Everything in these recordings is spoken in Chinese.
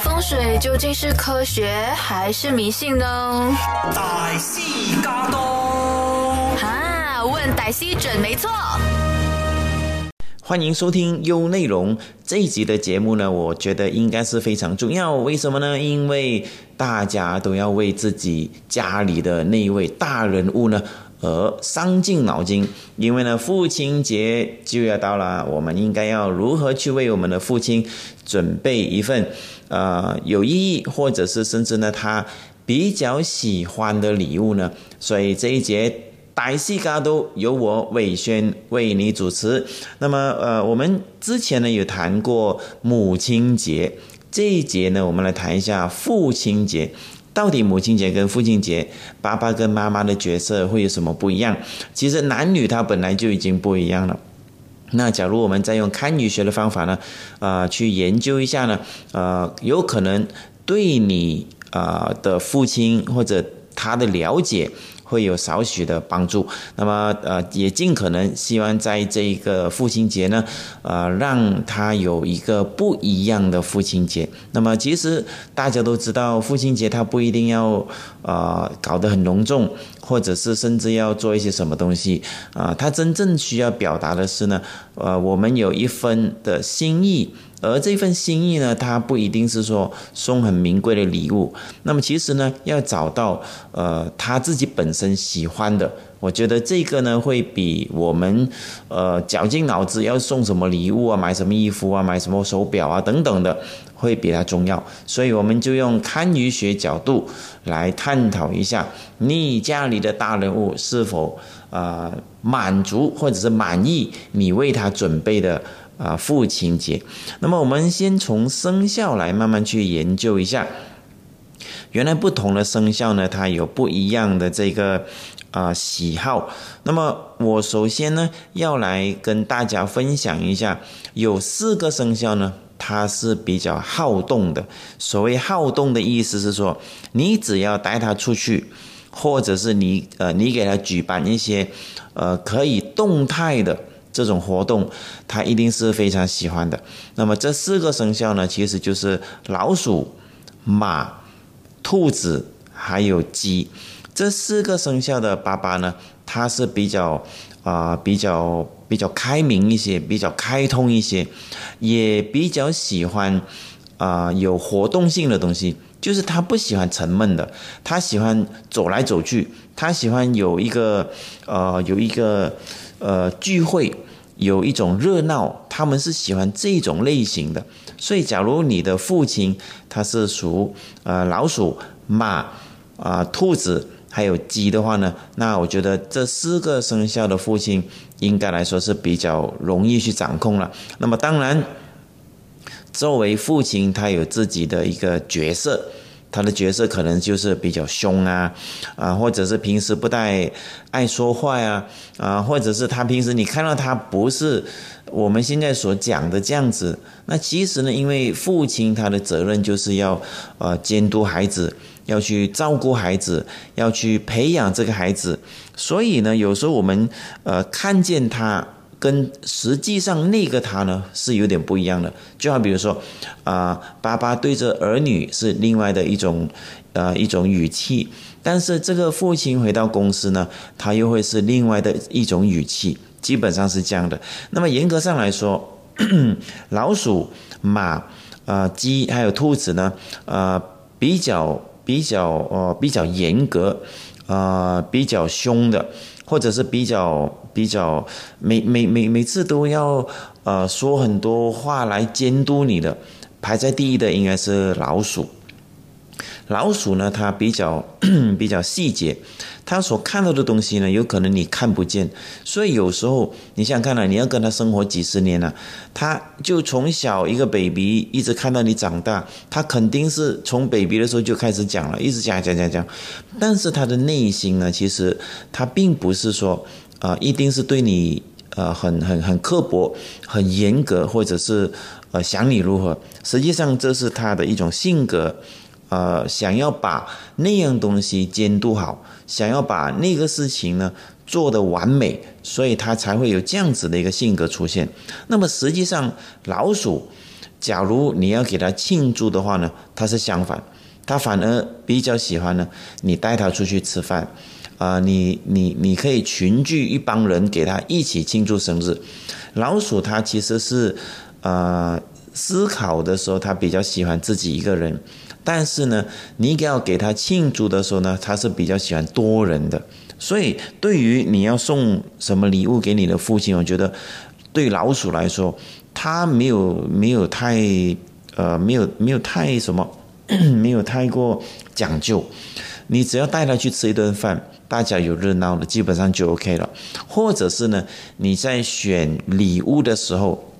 风水究竟是科学还是迷信呢？大师驾到，哈，问歹西准没错。欢迎收听优内容这一集的节目呢，我觉得应该是非常重要。为什么呢？因为大家都要为自己家里的那一位大人物呢而伤尽脑筋。因为呢，父亲节就要到了，我们应该要如何去为我们的父亲准备一份呃有意义，或者是甚至呢他比较喜欢的礼物呢？所以这一节。大戏嘎都由我伟轩为你主持。那么，呃，我们之前呢有谈过母亲节，这一节呢，我们来谈一下父亲节。到底母亲节跟父亲节，爸爸跟妈妈的角色会有什么不一样？其实男女他本来就已经不一样了。那假如我们再用堪舆学的方法呢，啊，去研究一下呢，呃，有可能对你啊的父亲或者他的了解。会有少许的帮助，那么呃，也尽可能希望在这一个父亲节呢，呃，让他有一个不一样的父亲节。那么其实大家都知道，父亲节他不一定要呃搞得很隆重，或者是甚至要做一些什么东西啊，他真正需要表达的是呢，呃，我们有一分的心意。而这份心意呢，它不一定是说送很名贵的礼物。那么其实呢，要找到呃他自己本身喜欢的，我觉得这个呢会比我们呃绞尽脑汁要送什么礼物啊、买什么衣服啊、买什么手表啊等等的，会比它重要。所以我们就用堪舆学角度来探讨一下，你家里的大人物是否啊满足或者是满意你为他准备的。啊，父亲节。那么我们先从生肖来慢慢去研究一下。原来不同的生肖呢，它有不一样的这个啊喜好。那么我首先呢，要来跟大家分享一下，有四个生肖呢，它是比较好动的。所谓好动的意思是说，你只要带他出去，或者是你呃，你给他举办一些呃可以动态的。这种活动，他一定是非常喜欢的。那么这四个生肖呢，其实就是老鼠、马、兔子还有鸡。这四个生肖的爸爸呢，他是比较啊，比较比较开明一些，比较开通一些，也比较喜欢啊有活动性的东西。就是他不喜欢沉闷的，他喜欢走来走去，他喜欢有一个呃有一个呃聚会。有一种热闹，他们是喜欢这种类型的。所以，假如你的父亲他是属呃老鼠、马、啊兔子还有鸡的话呢，那我觉得这四个生肖的父亲应该来说是比较容易去掌控了。那么，当然，作为父亲，他有自己的一个角色。他的角色可能就是比较凶啊，啊，或者是平时不太爱说话呀，啊，或者是他平时你看到他不是我们现在所讲的这样子。那其实呢，因为父亲他的责任就是要呃监督孩子，要去照顾孩子，要去培养这个孩子，所以呢，有时候我们呃看见他。跟实际上那个他呢是有点不一样的，就好比如说，啊，爸爸对着儿女是另外的一种，呃，一种语气，但是这个父亲回到公司呢，他又会是另外的一种语气，基本上是这样的。那么严格上来说，老鼠、马、啊鸡还有兔子呢，呃，比较比较呃比较严格，啊比较凶的。或者是比较比较每每每每次都要呃说很多话来监督你的，排在第一的应该是老鼠。老鼠呢，它比较 比较细节，它所看到的东西呢，有可能你看不见，所以有时候你想看了，你要跟它生活几十年了，它就从小一个 baby 一直看到你长大，它肯定是从 baby 的时候就开始讲了，一直讲讲讲讲，但是它的内心呢，其实它并不是说啊，一定是对你呃很很很刻薄、很严格，或者是呃想你如何，实际上这是他的一种性格。呃，想要把那样东西监督好，想要把那个事情呢做得完美，所以他才会有这样子的一个性格出现。那么实际上，老鼠假如你要给他庆祝的话呢，他是相反，他反而比较喜欢呢，你带他出去吃饭，啊，你你你可以群聚一帮人给他一起庆祝生日。老鼠它其实是，呃，思考的时候它比较喜欢自己一个人，但是呢，你要给他庆祝的时候呢，他是比较喜欢多人的。所以对于你要送什么礼物给你的父亲，我觉得对老鼠来说。他没有没有太呃没有没有太什么 没有太过讲究，你只要带他去吃一顿饭，大家有热闹的，基本上就 OK 了。或者是呢，你在选礼物的时候，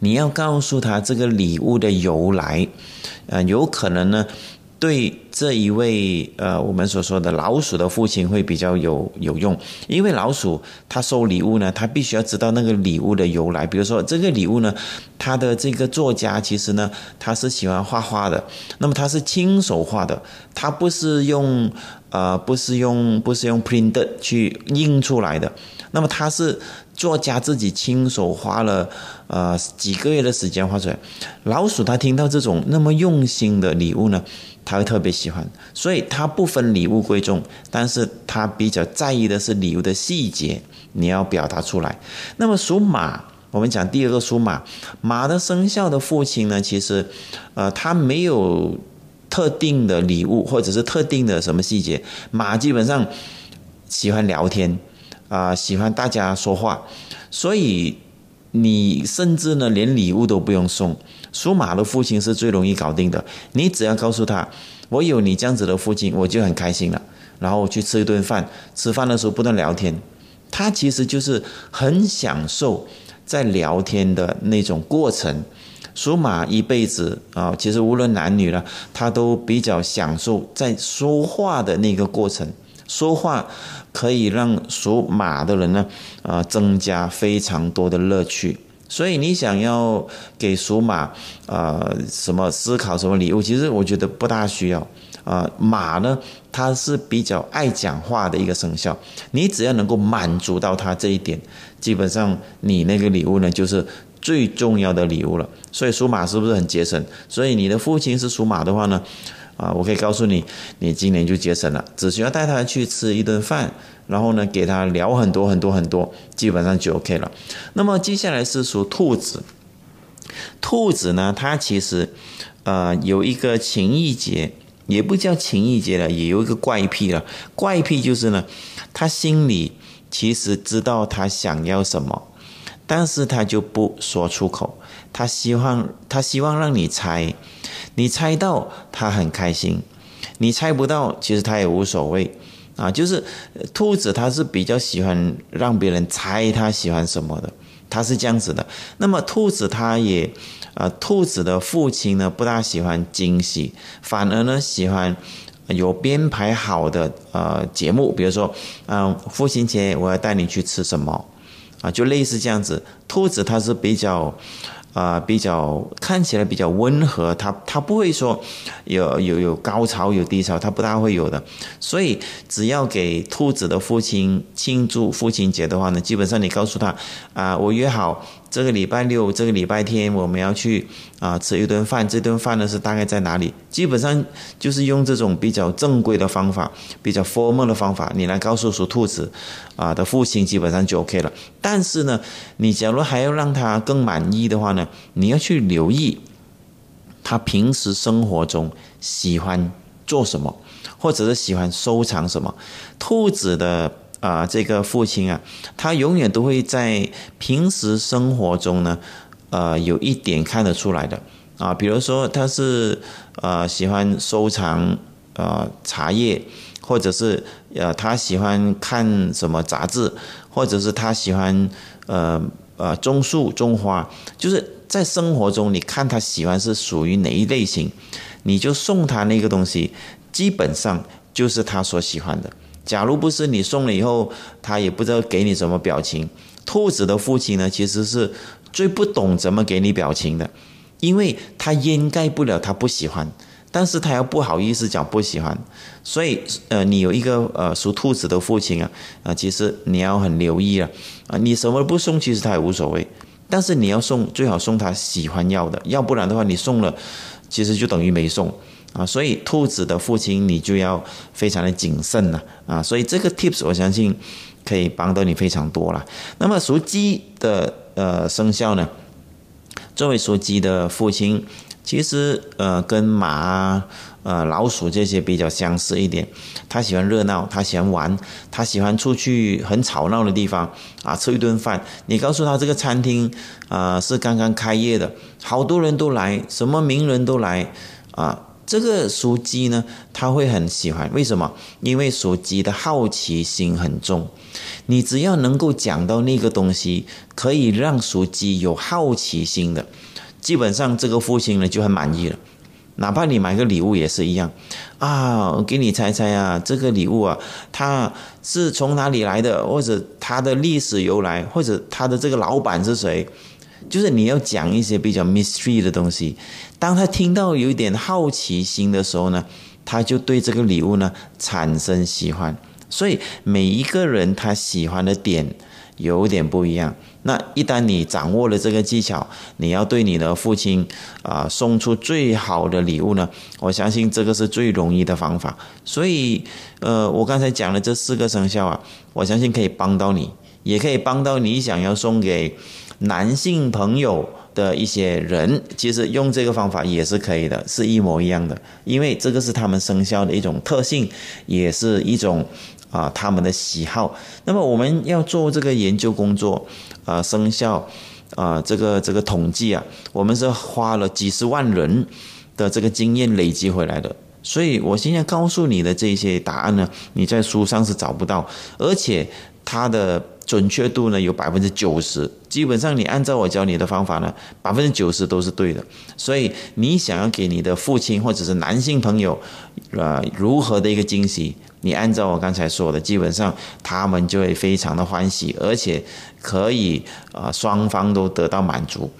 你要告诉他这个礼物的由来，呃，有可能呢。对这一位呃，我们所说的老鼠的父亲会比较有有用，因为老鼠他收礼物呢，他必须要知道那个礼物的由来。比如说这个礼物呢，他的这个作家其实呢，他是喜欢画画的，那么他是亲手画的，他不是用呃，不是用不是用 print 去印出来的，那么他是作家自己亲手花了呃几个月的时间画出来。老鼠他听到这种那么用心的礼物呢？他会特别喜喜欢，所以他不分礼物贵重，但是他比较在意的是礼物的细节，你要表达出来。那么属马，我们讲第二个属马，马的生肖的父亲呢，其实，呃，他没有特定的礼物或者是特定的什么细节，马基本上喜欢聊天，啊，喜欢大家说话，所以你甚至呢连礼物都不用送。属马的父亲是最容易搞定的，你只要告诉他，我有你这样子的父亲，我就很开心了。然后我去吃一顿饭，吃饭的时候不断聊天，他其实就是很享受在聊天的那种过程。属马一辈子啊，其实无论男女了，他都比较享受在说话的那个过程。说话可以让属马的人呢，啊，增加非常多的乐趣。所以你想要给属马，呃，什么思考什么礼物？其实我觉得不大需要。啊，马呢，它是比较爱讲话的一个生肖。你只要能够满足到它这一点，基本上你那个礼物呢，就是最重要的礼物了。所以属马是不是很节省？所以你的父亲是属马的话呢？啊，我可以告诉你，你今年就节省了，只需要带他去吃一顿饭，然后呢，给他聊很多很多很多，基本上就 OK 了。那么接下来是属兔子，兔子呢，它其实，呃，有一个情意结，也不叫情意结了，也有一个怪癖了。怪癖就是呢，他心里其实知道他想要什么，但是他就不说出口，他希望他希望让你猜。你猜到他很开心，你猜不到，其实他也无所谓啊。就是兔子，它是比较喜欢让别人猜它喜欢什么的，它是这样子的。那么兔子它也，呃，兔子的父亲呢不大喜欢惊喜，反而呢喜欢有编排好的呃节目，比如说，嗯，父亲节我要带你去吃什么啊，就类似这样子。兔子它是比较。啊，比较看起来比较温和，它它不会说有有有高潮有低潮，它不大会有的。所以只要给兔子的父亲庆祝父亲节的话呢，基本上你告诉他啊，我约好。这个礼拜六，这个礼拜天，我们要去啊吃一顿饭。这顿饭呢是大概在哪里？基本上就是用这种比较正规的方法，比较 formal 的方法，你来告诉属兔子啊的父亲，基本上就 OK 了。但是呢，你假如还要让他更满意的话呢，你要去留意他平时生活中喜欢做什么，或者是喜欢收藏什么。兔子的。啊，这个父亲啊，他永远都会在平时生活中呢，呃，有一点看得出来的啊，比如说他是呃喜欢收藏呃茶叶，或者是呃他喜欢看什么杂志，或者是他喜欢呃呃种树种花，就是在生活中你看他喜欢是属于哪一类型，你就送他那个东西，基本上就是他所喜欢的。假如不是你送了以后，他也不知道给你什么表情。兔子的父亲呢，其实是最不懂怎么给你表情的，因为他掩盖不了他不喜欢，但是他又不好意思讲不喜欢。所以，呃，你有一个呃属兔子的父亲啊，啊，其实你要很留意啊，啊，你什么不送，其实他也无所谓。但是你要送最好送他喜欢要的，要不然的话你送了，其实就等于没送啊。所以兔子的父亲你就要非常的谨慎了啊。所以这个 tips 我相信可以帮到你非常多了。那么属鸡的呃生肖呢，作为属鸡的父亲，其实呃跟马。呃，老鼠这些比较相似一点，他喜欢热闹，他喜欢玩，他喜欢出去很吵闹的地方啊，吃一顿饭。你告诉他这个餐厅啊是刚刚开业的，好多人都来，什么名人都来啊。这个属鸡呢，他会很喜欢，为什么？因为属鸡的好奇心很重，你只要能够讲到那个东西，可以让属鸡有好奇心的，基本上这个父亲呢就很满意了。哪怕你买个礼物也是一样，啊，我给你猜猜啊，这个礼物啊，它是从哪里来的，或者它的历史由来，或者它的这个老板是谁？就是你要讲一些比较 mystery 的东西。当他听到有一点好奇心的时候呢，他就对这个礼物呢产生喜欢。所以每一个人他喜欢的点有点不一样。那一旦你掌握了这个技巧，你要对你的父亲啊送出最好的礼物呢？我相信这个是最容易的方法。所以，呃，我刚才讲的这四个生肖啊，我相信可以帮到你，也可以帮到你想要送给男性朋友的一些人。其实用这个方法也是可以的，是一模一样的，因为这个是他们生肖的一种特性，也是一种。啊，他们的喜好。那么我们要做这个研究工作，啊，生肖，啊，这个这个统计啊，我们是花了几十万人的这个经验累积回来的。所以我现在告诉你的这些答案呢，你在书上是找不到，而且它的准确度呢有百分之九十。基本上你按照我教你的方法呢，百分之九十都是对的。所以你想要给你的父亲或者是男性朋友，呃，如何的一个惊喜？你按照我刚才说的，基本上他们就会非常的欢喜，而且可以啊双方都得到满足。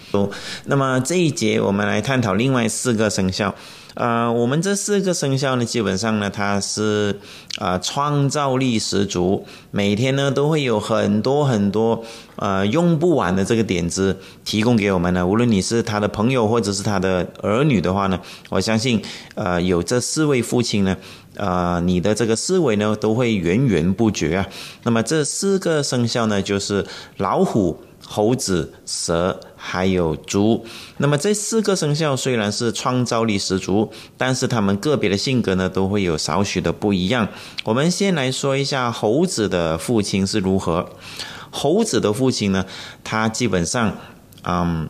那么这一节我们来探讨另外四个生肖。呃，我们这四个生肖呢，基本上呢，它是啊创造力十足，每天呢都会有很多很多呃用不完的这个点子提供给我们呢。无论你是他的朋友或者是他的儿女的话呢，我相信呃有这四位父亲呢，呃你的这个思维呢都会源源不绝啊。那么这四个生肖呢，就是老虎。猴子、蛇还有猪，那么这四个生肖虽然是创造力十足，但是他们个别的性格呢都会有少许的不一样。我们先来说一下猴子的父亲是如何。猴子的父亲呢，他基本上，嗯，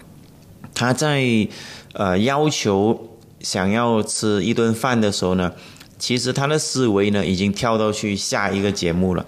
他在呃要求想要吃一顿饭的时候呢，其实他的思维呢已经跳到去下一个节目了。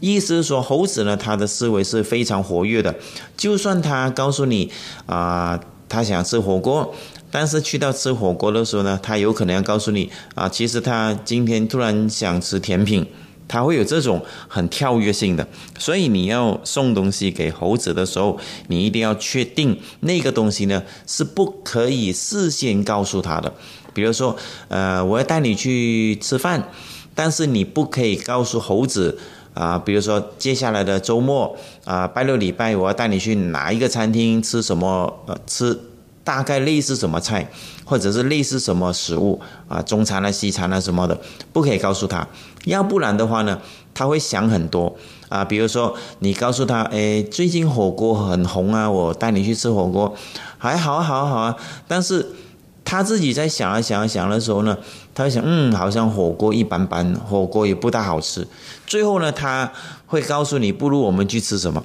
意思是说，猴子呢，他的思维是非常活跃的。就算他告诉你啊，他想吃火锅，但是去到吃火锅的时候呢，他有可能要告诉你啊，其实他今天突然想吃甜品，他会有这种很跳跃性的。所以你要送东西给猴子的时候，你一定要确定那个东西呢是不可以事先告诉他的。比如说，呃，我要带你去吃饭，但是你不可以告诉猴子。啊，比如说接下来的周末啊，拜六礼拜我要带你去哪一个餐厅吃什么？呃，吃大概类似什么菜，或者是类似什么食物啊，中餐啊、西餐啊什么的，不可以告诉他，要不然的话呢，他会想很多啊。比如说你告诉他，哎，最近火锅很红啊，我带你去吃火锅，还好，好，好啊，但是。他自己在想啊想啊想的时候呢，他会想，嗯，好像火锅一般般，火锅也不大好吃。最后呢，他会告诉你，不如我们去吃什么。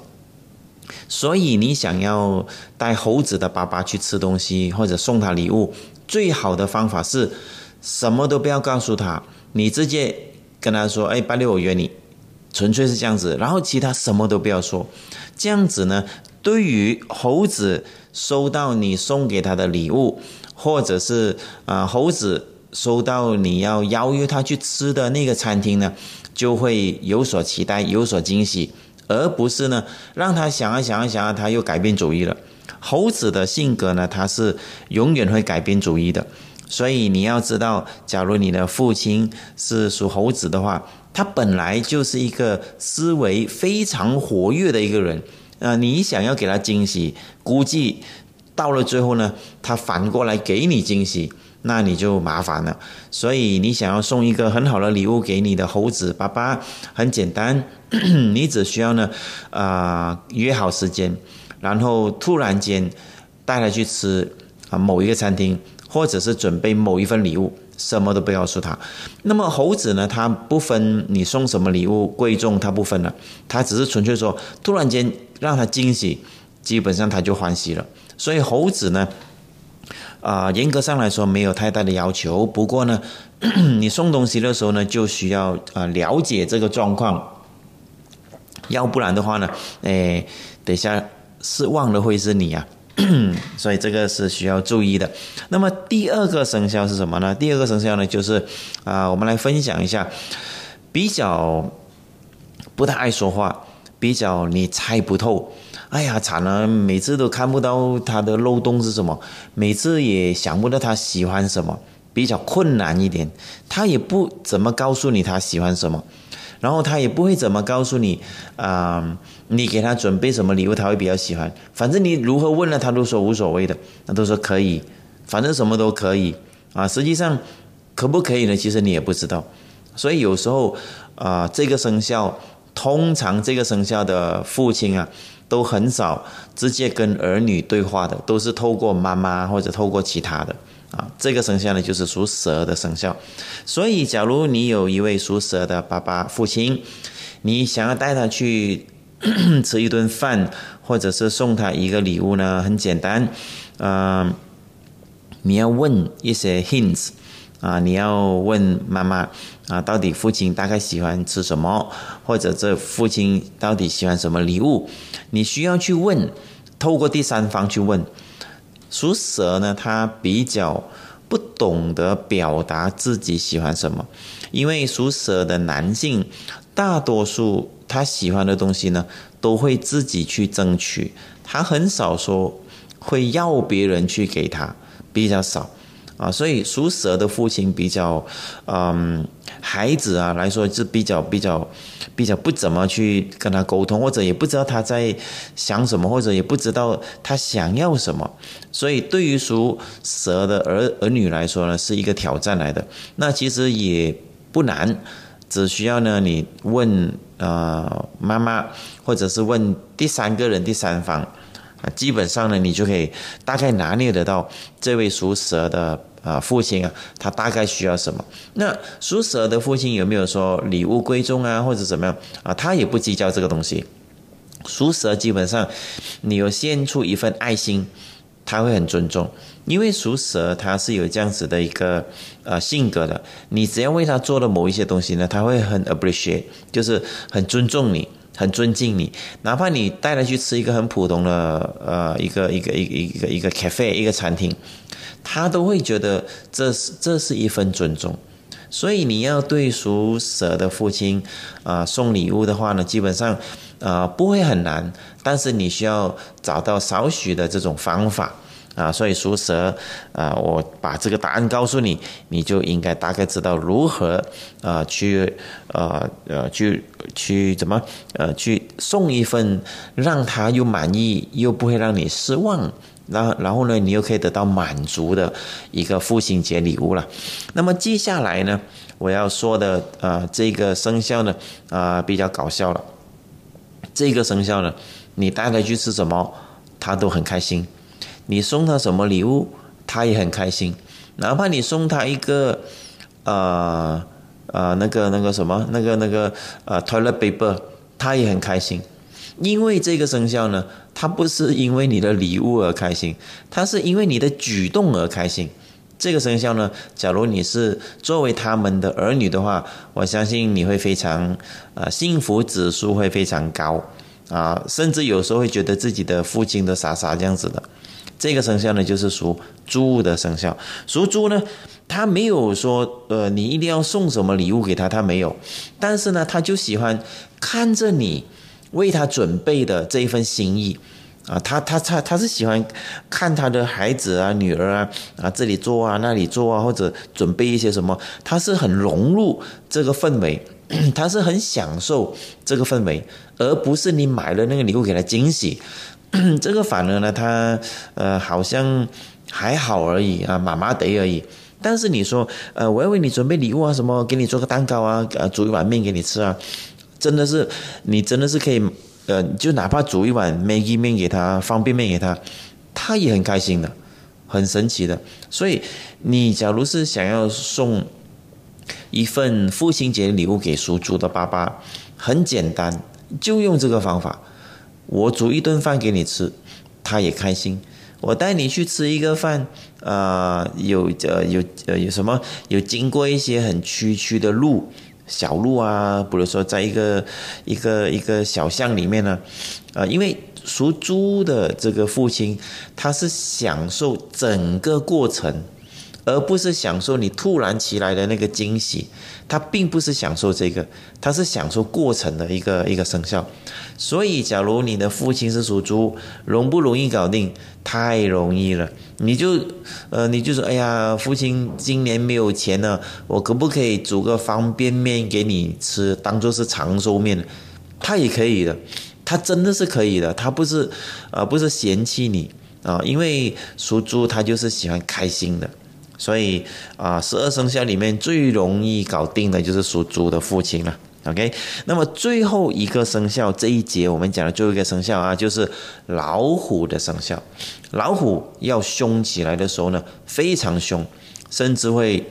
所以你想要带猴子的爸爸去吃东西，或者送他礼物，最好的方法是什么都不要告诉他，你直接跟他说，哎，八六我约你，纯粹是这样子，然后其他什么都不要说。这样子呢，对于猴子收到你送给他的礼物。或者是啊，猴子收到你要邀约他去吃的那个餐厅呢，就会有所期待，有所惊喜，而不是呢让他想啊想啊想啊，他又改变主意了。猴子的性格呢，他是永远会改变主意的。所以你要知道，假如你的父亲是属猴子的话，他本来就是一个思维非常活跃的一个人。啊，你想要给他惊喜，估计到了最后呢，他反过来给你惊喜，那你就麻烦了。所以你想要送一个很好的礼物给你的猴子爸爸，很简单，你只需要呢，啊，约好时间，然后突然间带他去吃啊某一个餐厅，或者是准备某一份礼物。什么都不告诉他。那么猴子呢？它不分你送什么礼物贵重，它不分了。它只是纯粹说，突然间让他惊喜，基本上他就欢喜了。所以猴子呢，啊，严格上来说没有太大的要求。不过呢，你送东西的时候呢，就需要啊了解这个状况，要不然的话呢，哎，等下失望的会是你啊。所以这个是需要注意的。那么第二个生肖是什么呢？第二个生肖呢，就是啊，我们来分享一下，比较不太爱说话，比较你猜不透。哎呀，惨了，每次都看不到他的漏洞是什么，每次也想不到他喜欢什么，比较困难一点。他也不怎么告诉你他喜欢什么。然后他也不会怎么告诉你，啊，你给他准备什么礼物他会比较喜欢。反正你如何问了，他都说无所谓的，那都说可以，反正什么都可以啊。实际上可不可以呢？其实你也不知道。所以有时候啊，这个生肖通常这个生肖的父亲啊，都很少直接跟儿女对话的，都是透过妈妈或者透过其他的。啊，这个生肖呢就是属蛇的生肖，所以假如你有一位属蛇的爸爸、父亲，你想要带他去吃一顿饭，或者是送他一个礼物呢？很简单，啊，你要问一些 hints，啊，你要问妈妈啊，到底父亲大概喜欢吃什么，或者这父亲到底喜欢什么礼物？你需要去问，透过第三方去问。属蛇呢，他比较不懂得表达自己喜欢什么，因为属蛇的男性大多数他喜欢的东西呢，都会自己去争取，他很少说会要别人去给他，比较少。啊，所以属蛇的父亲比较，嗯，孩子啊来说是比较比较比较不怎么去跟他沟通，或者也不知道他在想什么，或者也不知道他想要什么。所以对于属蛇的儿儿女来说呢，是一个挑战来的。那其实也不难，只需要呢你问呃妈妈，或者是问第三个人、第三方啊，基本上呢你就可以大概拿捏得到这位属蛇的。啊，父亲啊，他大概需要什么？那属蛇的父亲有没有说礼物贵重啊，或者怎么样啊？他也不计较这个东西。属蛇基本上，你有献出一份爱心，他会很尊重，因为属蛇他是有这样子的一个呃性格的。你只要为他做了某一些东西呢，他会很 appreciate，就是很尊重你，很尊敬你。哪怕你带他去吃一个很普通的呃一个一个一个一个一个 cafe 一个餐厅。他都会觉得这是这是一份尊重，所以你要对属蛇的父亲啊送礼物的话呢，基本上啊不会很难，但是你需要找到少许的这种方法啊。所以属蛇啊，我把这个答案告诉你，你就应该大概知道如何啊去呃呃去去怎么呃去送一份让他又满意又不会让你失望。然然后呢，你又可以得到满足的一个父亲节礼物了。那么接下来呢，我要说的呃这个生肖呢，啊比较搞笑了。这个生肖呢，你带他去吃什么，他都很开心；你送他什么礼物，他也很开心。哪怕你送他一个呃呃那个那个什么那个那个呃 toilet paper，他也很开心。因为这个生肖呢，他不是因为你的礼物而开心，他是因为你的举动而开心。这个生肖呢，假如你是作为他们的儿女的话，我相信你会非常啊幸福指数会非常高啊，甚至有时候会觉得自己的父亲都傻傻这样子的。这个生肖呢，就是属猪的生肖。属猪呢，他没有说呃你一定要送什么礼物给他，他没有，但是呢，他就喜欢看着你。为他准备的这一份心意，啊，他他他他是喜欢看他的孩子啊、女儿啊啊这里做啊、那里做啊，或者准备一些什么，他是很融入这个氛围，他是很享受这个氛围，而不是你买了那个礼物给他惊喜。这个反而呢，他呃好像还好而已啊，麻麻得而已。但是你说，呃，我要为你准备礼物啊，什么给你做个蛋糕啊，呃，煮一碗面给你吃啊，真的是你真的是可以，呃，就哪怕煮一碗 Maggi 面给他，方便面给他，他也很开心的，很神奇的。所以你假如是想要送一份父亲节礼物给属猪的爸爸，很简单，就用这个方法，我煮一顿饭给你吃，他也开心。我带你去吃一个饭，啊，有呃有呃有什么？有经过一些很崎岖的路，小路啊，比如说在一个一个一个小巷里面呢，啊，因为属猪的这个父亲，他是享受整个过程。而不是享受你突然起来的那个惊喜，他并不是享受这个，他是享受过程的一个一个生肖。所以，假如你的父亲是属猪，容不容易搞定？太容易了。你就，呃，你就说，哎呀，父亲今年没有钱了，我可不可以煮个方便面给你吃，当做是长寿面？他也可以的，他真的是可以的，他不是，呃，不是嫌弃你啊，因为属猪他就是喜欢开心的。所以啊，十二生肖里面最容易搞定的就是属猪的父亲了。OK，那么最后一个生肖这一节我们讲的最后一个生肖啊，就是老虎的生肖。老虎要凶起来的时候呢，非常凶，甚至会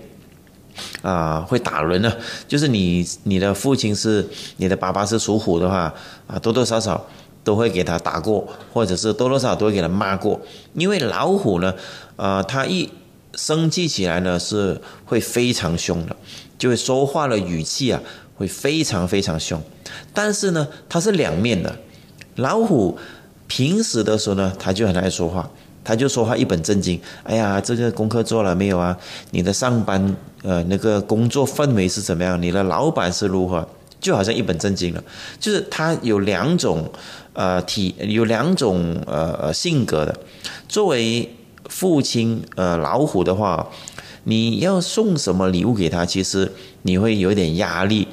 啊会打人呢。就是你你的父亲是你的爸爸是属虎的话啊，多多少少都会给他打过，或者是多多少少都会给他骂过。因为老虎呢，呃，他一生气起来呢，是会非常凶的，就会说话的语气啊，会非常非常凶。但是呢，它是两面的。老虎平时的时候呢，他就很爱说话，他就说话一本正经。哎呀，这个功课做了没有啊？你的上班呃那个工作氛围是怎么样？你的老板是如何？就好像一本正经了。就是他有两种呃体，有两种呃性格的。作为父亲，呃，老虎的话，你要送什么礼物给他？其实你会有点压力，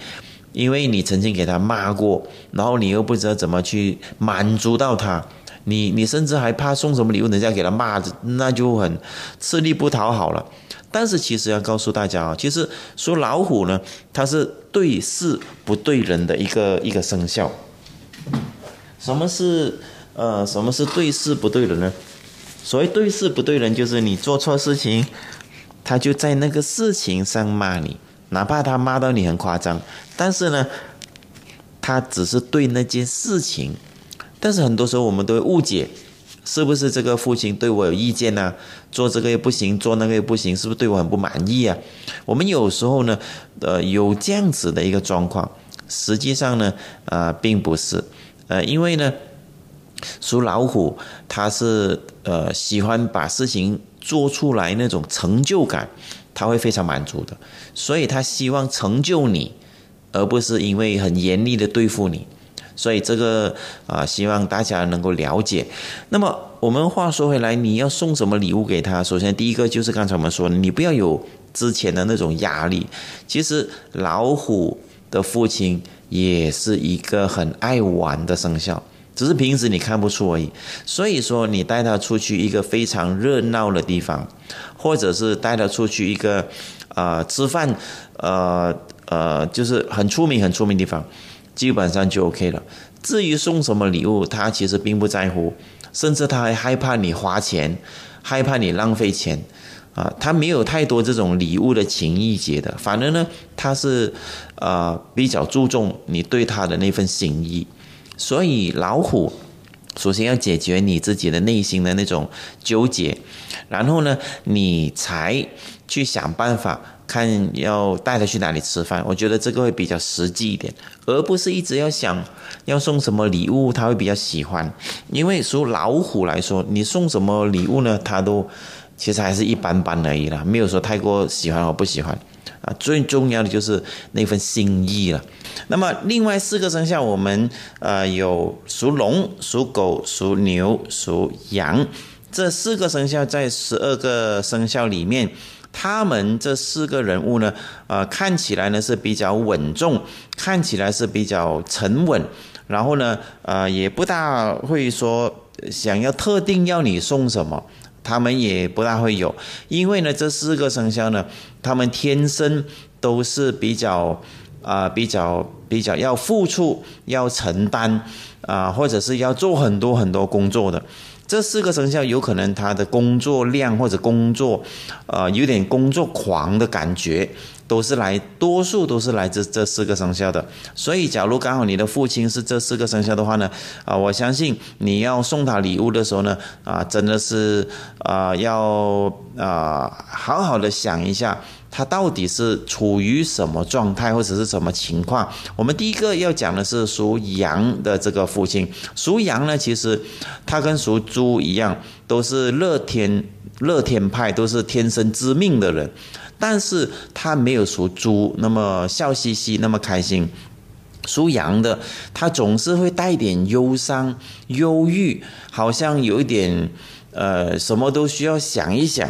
因为你曾经给他骂过，然后你又不知道怎么去满足到他，你你甚至还怕送什么礼物，人家给他骂，那就很吃力不讨好了。但是其实要告诉大家啊，其实说老虎呢，它是对事不对人的一个一个生肖。什么是呃，什么是对事不对人呢？所谓对事不对人，就是你做错事情，他就在那个事情上骂你，哪怕他骂到你很夸张，但是呢，他只是对那件事情。但是很多时候我们都会误解，是不是这个父亲对我有意见呢？做这个又不行，做那个又不行，是不是对我很不满意啊？我们有时候呢，呃，有这样子的一个状况，实际上呢，呃，并不是，呃，因为呢。属老虎，他是呃喜欢把事情做出来那种成就感，他会非常满足的，所以他希望成就你，而不是因为很严厉的对付你，所以这个啊希望大家能够了解。那么我们话说回来，你要送什么礼物给他？首先第一个就是刚才我们说，你不要有之前的那种压力。其实老虎的父亲也是一个很爱玩的生肖。只是平时你看不出而已，所以说你带他出去一个非常热闹的地方，或者是带他出去一个，呃，吃饭，呃呃，就是很出名很出名地方，基本上就 OK 了。至于送什么礼物，他其实并不在乎，甚至他还害怕你花钱，害怕你浪费钱，啊，他没有太多这种礼物的情意节的，反而呢，他是，呃，比较注重你对他的那份心意。所以老虎，首先要解决你自己的内心的那种纠结，然后呢，你才去想办法看要带他去哪里吃饭。我觉得这个会比较实际一点，而不是一直要想要送什么礼物他会比较喜欢。因为属老虎来说，你送什么礼物呢？他都其实还是一般般而已啦，没有说太过喜欢或不喜欢。最重要的就是那份心意了。那么另外四个生肖，我们呃有属龙、属狗、属牛、属羊这四个生肖，在十二个生肖里面，他们这四个人物呢，呃，看起来呢是比较稳重，看起来是比较沉稳，然后呢，呃，也不大会说想要特定要你送什么，他们也不大会有，因为呢，这四个生肖呢，他们天生都是比较。啊，比较比较要付出、要承担啊，或者是要做很多很多工作的，这四个生肖有可能他的工作量或者工作，呃，有点工作狂的感觉，都是来多数都是来自这四个生肖的。所以，假如刚好你的父亲是这四个生肖的话呢，啊，我相信你要送他礼物的时候呢，啊，真的是啊，要啊，好好的想一下。他到底是处于什么状态，或者是什么情况？我们第一个要讲的是属羊的这个父亲。属羊呢，其实他跟属猪一样，都是乐天乐天派，都是天生知命的人。但是他没有属猪那么笑嘻嘻，那么开心。属羊的，他总是会带点忧伤、忧郁，好像有一点呃，什么都需要想一想。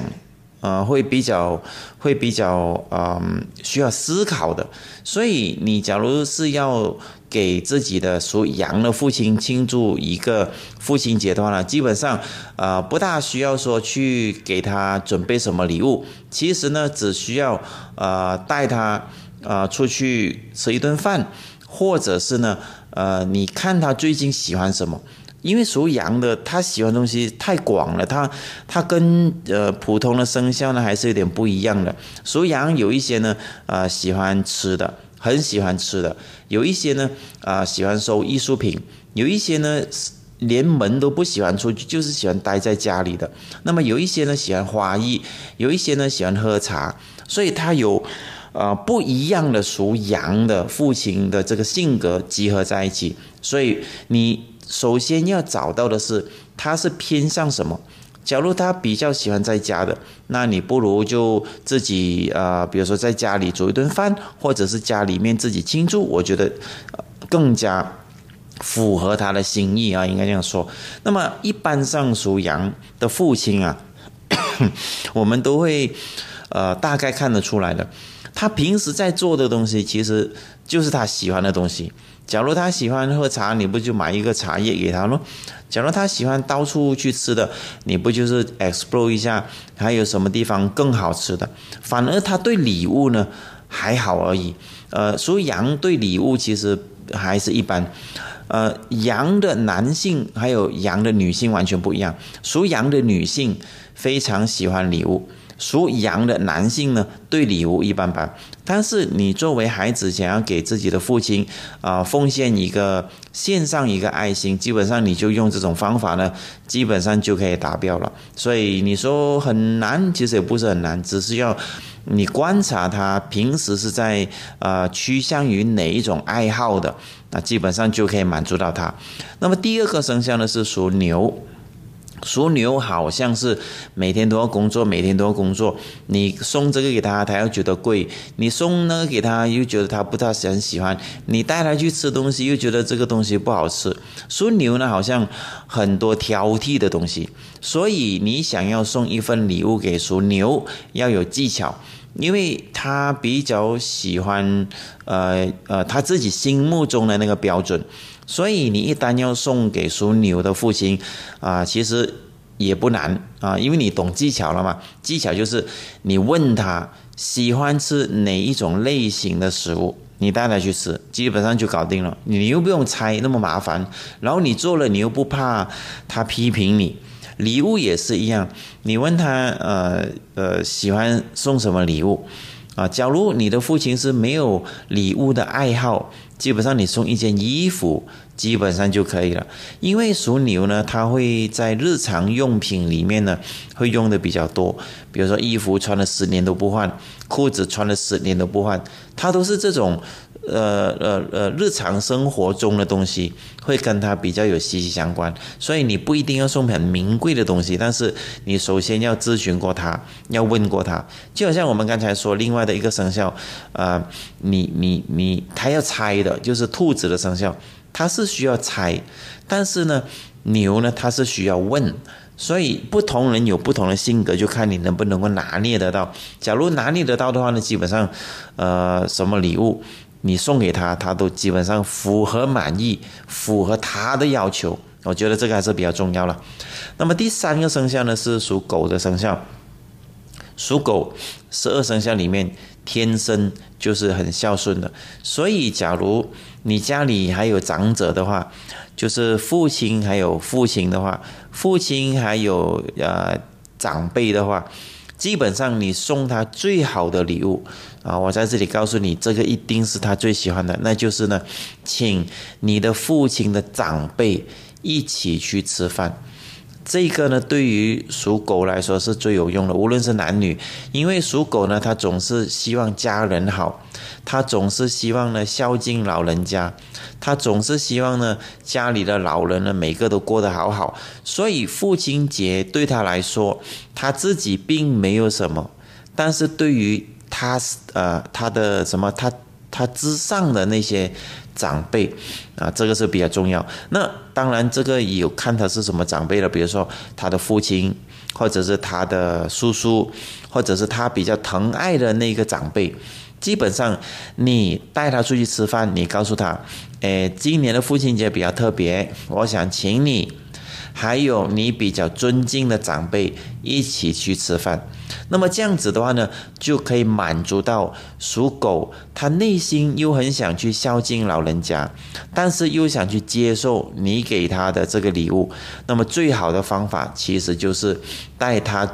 呃，会比较会比较嗯需要思考的，所以你假如是要给自己的属羊的父亲庆祝一个父亲节的话呢，基本上呃不大需要说去给他准备什么礼物，其实呢只需要呃带他呃出去吃一顿饭，或者是呢呃你看他最近喜欢什么。因为属羊的，他喜欢东西太广了，他他跟呃普通的生肖呢还是有点不一样的。属羊有一些呢，呃喜欢吃的，很喜欢吃的；有一些呢，啊喜欢收艺术品；有一些呢，连门都不喜欢出去，就是喜欢待在家里的。那么有一些呢喜欢花艺，有一些呢喜欢喝茶，所以他有呃不一样的属羊的父亲的这个性格集合在一起，所以你。首先要找到的是，他是偏向什么？假如他比较喜欢在家的，那你不如就自己呃，比如说在家里煮一顿饭，或者是家里面自己庆祝，我觉得更加符合他的心意啊，应该这样说。那么一般上属羊的父亲啊，我们都会呃大概看得出来的，他平时在做的东西，其实就是他喜欢的东西。假如他喜欢喝茶，你不就买一个茶叶给他咯？假如他喜欢到处去吃的，你不就是 explore 一下还有什么地方更好吃的？反而他对礼物呢还好而已。呃，属羊对礼物其实还是一般。呃，羊的男性还有羊的女性完全不一样。属羊的女性非常喜欢礼物。属羊的男性呢，对礼物一般般，但是你作为孩子想要给自己的父亲啊奉献一个献上一个爱心，基本上你就用这种方法呢，基本上就可以达标了。所以你说很难，其实也不是很难，只是要你观察他平时是在呃趋向于哪一种爱好的，那基本上就可以满足到他。那么第二个生肖呢是属牛。属牛好像是每天都要工作，每天都要工作。你送这个给他，他又觉得贵；你送那个给他，又觉得他不太很喜欢。你带他去吃东西，又觉得这个东西不好吃。属牛呢，好像很多挑剔的东西。所以你想要送一份礼物给属牛，要有技巧，因为他比较喜欢，呃呃，他自己心目中的那个标准。所以你一旦要送给属牛的父亲，啊，其实也不难啊，因为你懂技巧了嘛。技巧就是你问他喜欢吃哪一种类型的食物，你带他去吃，基本上就搞定了。你又不用猜那么麻烦，然后你做了，你又不怕他批评你。礼物也是一样，你问他，呃呃，喜欢送什么礼物啊？假如你的父亲是没有礼物的爱好。基本上你送一件衣服，基本上就可以了。因为属牛呢，他会在日常用品里面呢，会用的比较多。比如说衣服穿了十年都不换，裤子穿了十年都不换，他都是这种。呃呃呃，日常生活中的东西会跟他比较有息息相关，所以你不一定要送很名贵的东西，但是你首先要咨询过他，要问过他。就好像我们刚才说另外的一个生肖，呃，你你你他要猜的，就是兔子的生肖，他是需要猜，但是呢，牛呢他是需要问。所以不同人有不同的性格，就看你能不能够拿捏得到。假如拿捏得到的话呢，基本上，呃，什么礼物你送给他，他都基本上符合满意，符合他的要求。我觉得这个还是比较重要了。那么第三个生肖呢是属狗的生肖，属狗十二生肖里面天生就是很孝顺的，所以假如你家里还有长者的话，就是父亲还有父亲的话，父亲还有呃长辈的话，基本上你送他最好的礼物啊，我在这里告诉你，这个一定是他最喜欢的，那就是呢，请你的父亲的长辈一起去吃饭。这个呢，对于属狗来说是最有用的，无论是男女，因为属狗呢，他总是希望家人好，他总是希望呢孝敬老人家，他总是希望呢家里的老人呢每个都过得好好，所以父亲节对他来说，他自己并没有什么，但是对于他呃他的什么他他之上的那些。长辈啊，这个是比较重要。那当然，这个有看他是什么长辈了，比如说他的父亲，或者是他的叔叔，或者是他比较疼爱的那个长辈。基本上，你带他出去吃饭，你告诉他，诶，今年的父亲节比较特别，我想请你。还有你比较尊敬的长辈一起去吃饭，那么这样子的话呢，就可以满足到属狗他内心又很想去孝敬老人家，但是又想去接受你给他的这个礼物。那么最好的方法其实就是带他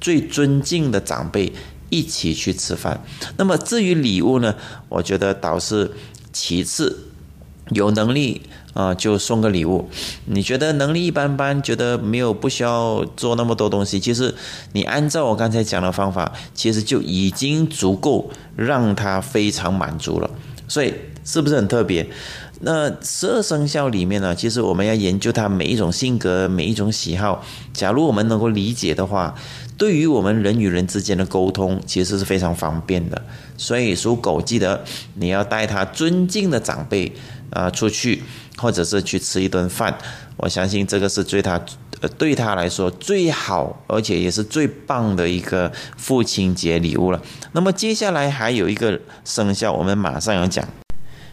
最尊敬的长辈一起去吃饭。那么至于礼物呢，我觉得倒是其次，有能力。啊，就送个礼物。你觉得能力一般般，觉得没有不需要做那么多东西。其实你按照我刚才讲的方法，其实就已经足够让他非常满足了。所以是不是很特别？那十二生肖里面呢，其实我们要研究他每一种性格、每一种喜好。假如我们能够理解的话，对于我们人与人之间的沟通，其实是非常方便的。所以属狗，记得你要带他尊敬的长辈啊出去。或者是去吃一顿饭，我相信这个是对他，呃，对他来说最好，而且也是最棒的一个父亲节礼物了。那么接下来还有一个生肖，我们马上要讲。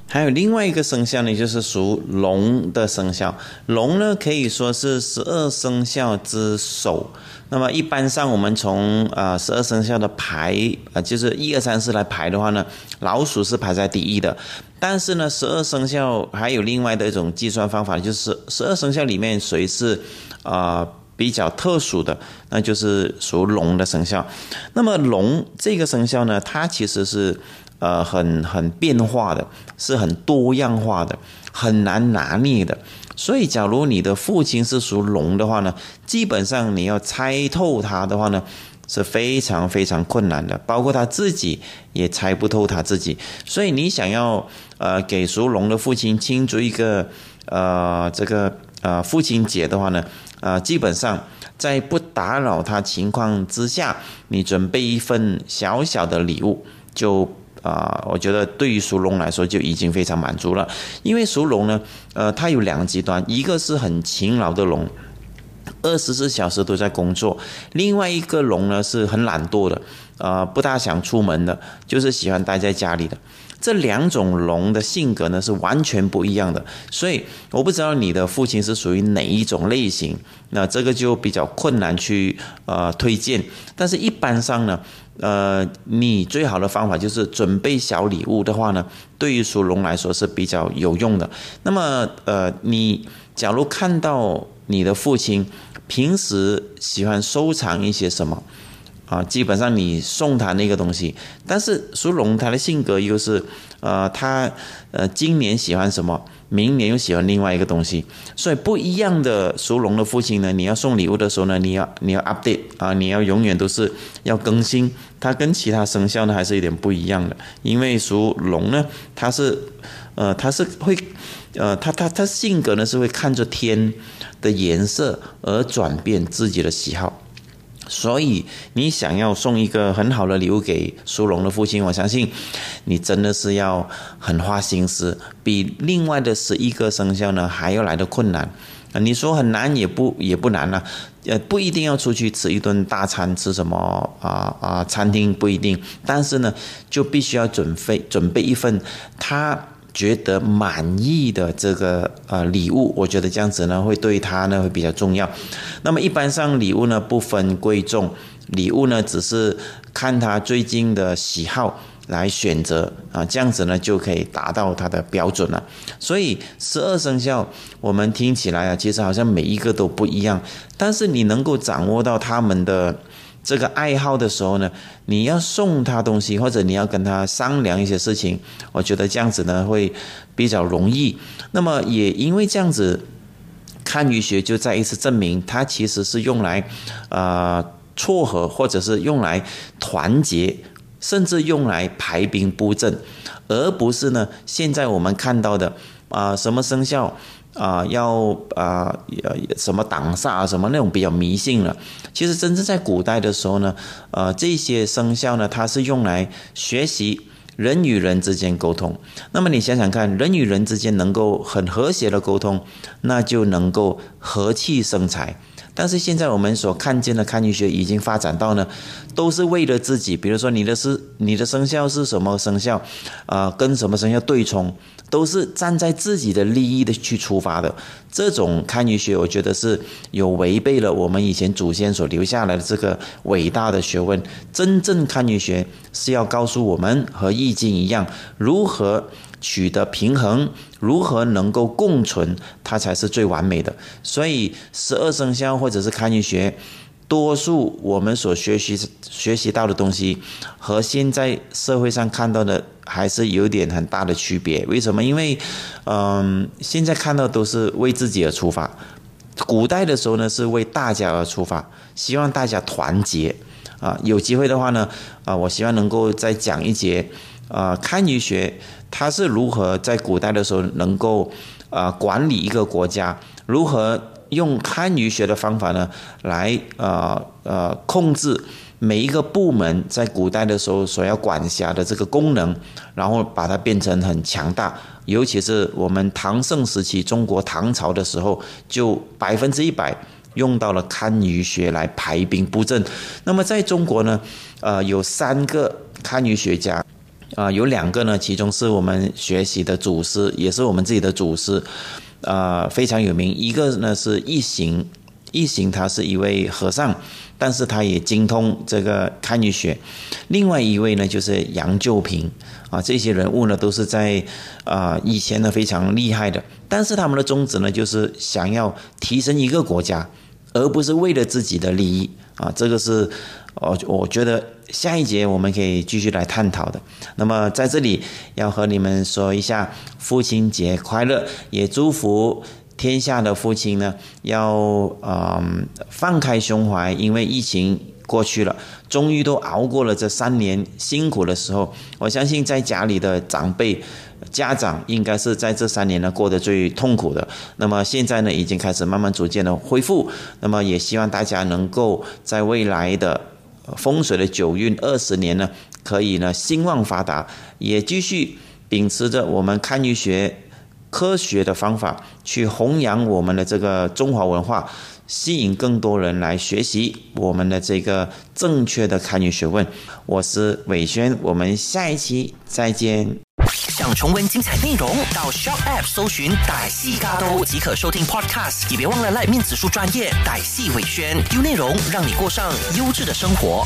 还有另外一个生肖呢，就是属龙的生肖。龙呢，可以说是十二生肖之首。那么一般上，我们从呃十二生肖的排，呃就是一二三四来排的话呢，老鼠是排在第一的。但是呢，十二生肖还有另外的一种计算方法，就是十二生肖里面谁是啊比较特殊的，那就是属龙的生肖。那么龙这个生肖呢，它其实是。呃，很很变化的，是很多样化的，很难拿捏的。所以，假如你的父亲是属龙的话呢，基本上你要猜透他的话呢，是非常非常困难的。包括他自己也猜不透他自己。所以，你想要呃给属龙的父亲庆祝一个呃这个呃父亲节的话呢，呃，基本上在不打扰他情况之下，你准备一份小小的礼物就。啊，我觉得对于属龙来说就已经非常满足了，因为属龙呢，呃，它有两个极端，一个是很勤劳的龙，二十四小时都在工作；另外一个龙呢是很懒惰的，呃，不大想出门的，就是喜欢待在家里的。这两种龙的性格呢是完全不一样的，所以我不知道你的父亲是属于哪一种类型，那这个就比较困难去呃推荐。但是一般上呢。呃，你最好的方法就是准备小礼物的话呢，对于属龙来说是比较有用的。那么，呃，你假如看到你的父亲平时喜欢收藏一些什么？啊，基本上你送他那个东西，但是属龙他的性格又是，呃，他呃今年喜欢什么，明年又喜欢另外一个东西，所以不一样的属龙的父亲呢，你要送礼物的时候呢，你要你要 update 啊，你要永远都是要更新，它跟其他生肖呢还是有点不一样的，因为属龙呢，它是，呃，它是会，呃，他他他性格呢是会看着天的颜色而转变自己的喜好。所以，你想要送一个很好的礼物给属龙的父亲，我相信你真的是要很花心思，比另外的十一个生肖呢还要来的困难。你说很难也不也不难了，呃，不一定要出去吃一顿大餐，吃什么啊啊餐厅不一定，但是呢，就必须要准备准备一份他觉得满意的这个呃礼物。我觉得这样子呢，会对他呢会比较重要。那么一般上礼物呢不分贵重，礼物呢只是看他最近的喜好。来选择啊，这样子呢就可以达到他的标准了。所以十二生肖我们听起来啊，其实好像每一个都不一样。但是你能够掌握到他们的这个爱好的时候呢，你要送他东西，或者你要跟他商量一些事情，我觉得这样子呢会比较容易。那么也因为这样子，堪舆学就再一次证明，它其实是用来呃撮合，或者是用来团结。甚至用来排兵布阵，而不是呢？现在我们看到的啊，什么生肖啊，要啊，什么挡煞什么那种比较迷信了。其实真正在古代的时候呢，呃，这些生肖呢，它是用来学习人与人之间沟通。那么你想想看，人与人之间能够很和谐的沟通，那就能够和气生财。但是现在我们所看见的堪舆学已经发展到呢，都是为了自己。比如说你的是你的生肖是什么生肖，啊，跟什么生肖对冲，都是站在自己的利益的去出发的。这种堪舆学，我觉得是有违背了我们以前祖先所留下来的这个伟大的学问。真正堪舆学是要告诉我们和易经一样，如何。取得平衡，如何能够共存，它才是最完美的。所以十二生肖或者是堪舆学，多数我们所学习学习到的东西，和现在社会上看到的还是有点很大的区别。为什么？因为，嗯，现在看到都是为自己而出发，古代的时候呢是为大家而出发，希望大家团结。啊，有机会的话呢，啊，我希望能够再讲一节。啊，堪舆学它是如何在古代的时候能够啊管理一个国家？如何用堪舆学的方法呢来呃呃控制每一个部门在古代的时候所要管辖的这个功能，然后把它变成很强大？尤其是我们唐盛时期中国唐朝的时候，就百分之一百用到了堪舆学来排兵布阵。那么在中国呢，呃，有三个堪舆学家。啊，有两个呢，其中是我们学习的祖师，也是我们自己的祖师，啊，非常有名。一个呢是一行，一行他是一位和尚，但是他也精通这个堪舆学。另外一位呢就是杨旧平，啊，这些人物呢都是在啊以前呢非常厉害的，但是他们的宗旨呢就是想要提升一个国家，而不是为了自己的利益啊，这个是。我我觉得下一节我们可以继续来探讨的。那么在这里要和你们说一下父亲节快乐，也祝福天下的父亲呢，要嗯放开胸怀，因为疫情过去了，终于都熬过了这三年辛苦的时候。我相信在家里的长辈、家长应该是在这三年呢过得最痛苦的。那么现在呢，已经开始慢慢逐渐的恢复。那么也希望大家能够在未来的。风水的九运二十年呢，可以呢兴旺发达，也继续秉持着我们堪舆学科学的方法去弘扬我们的这个中华文化，吸引更多人来学习我们的这个正确的堪舆学问。我是伟轩，我们下一期再见。想重温精彩内容，到 Shop App 搜寻“歹戏嘎都”即可收听 Podcast。也别忘了赖面子书专业“歹戏伟轩”，有内容让你过上优质的生活。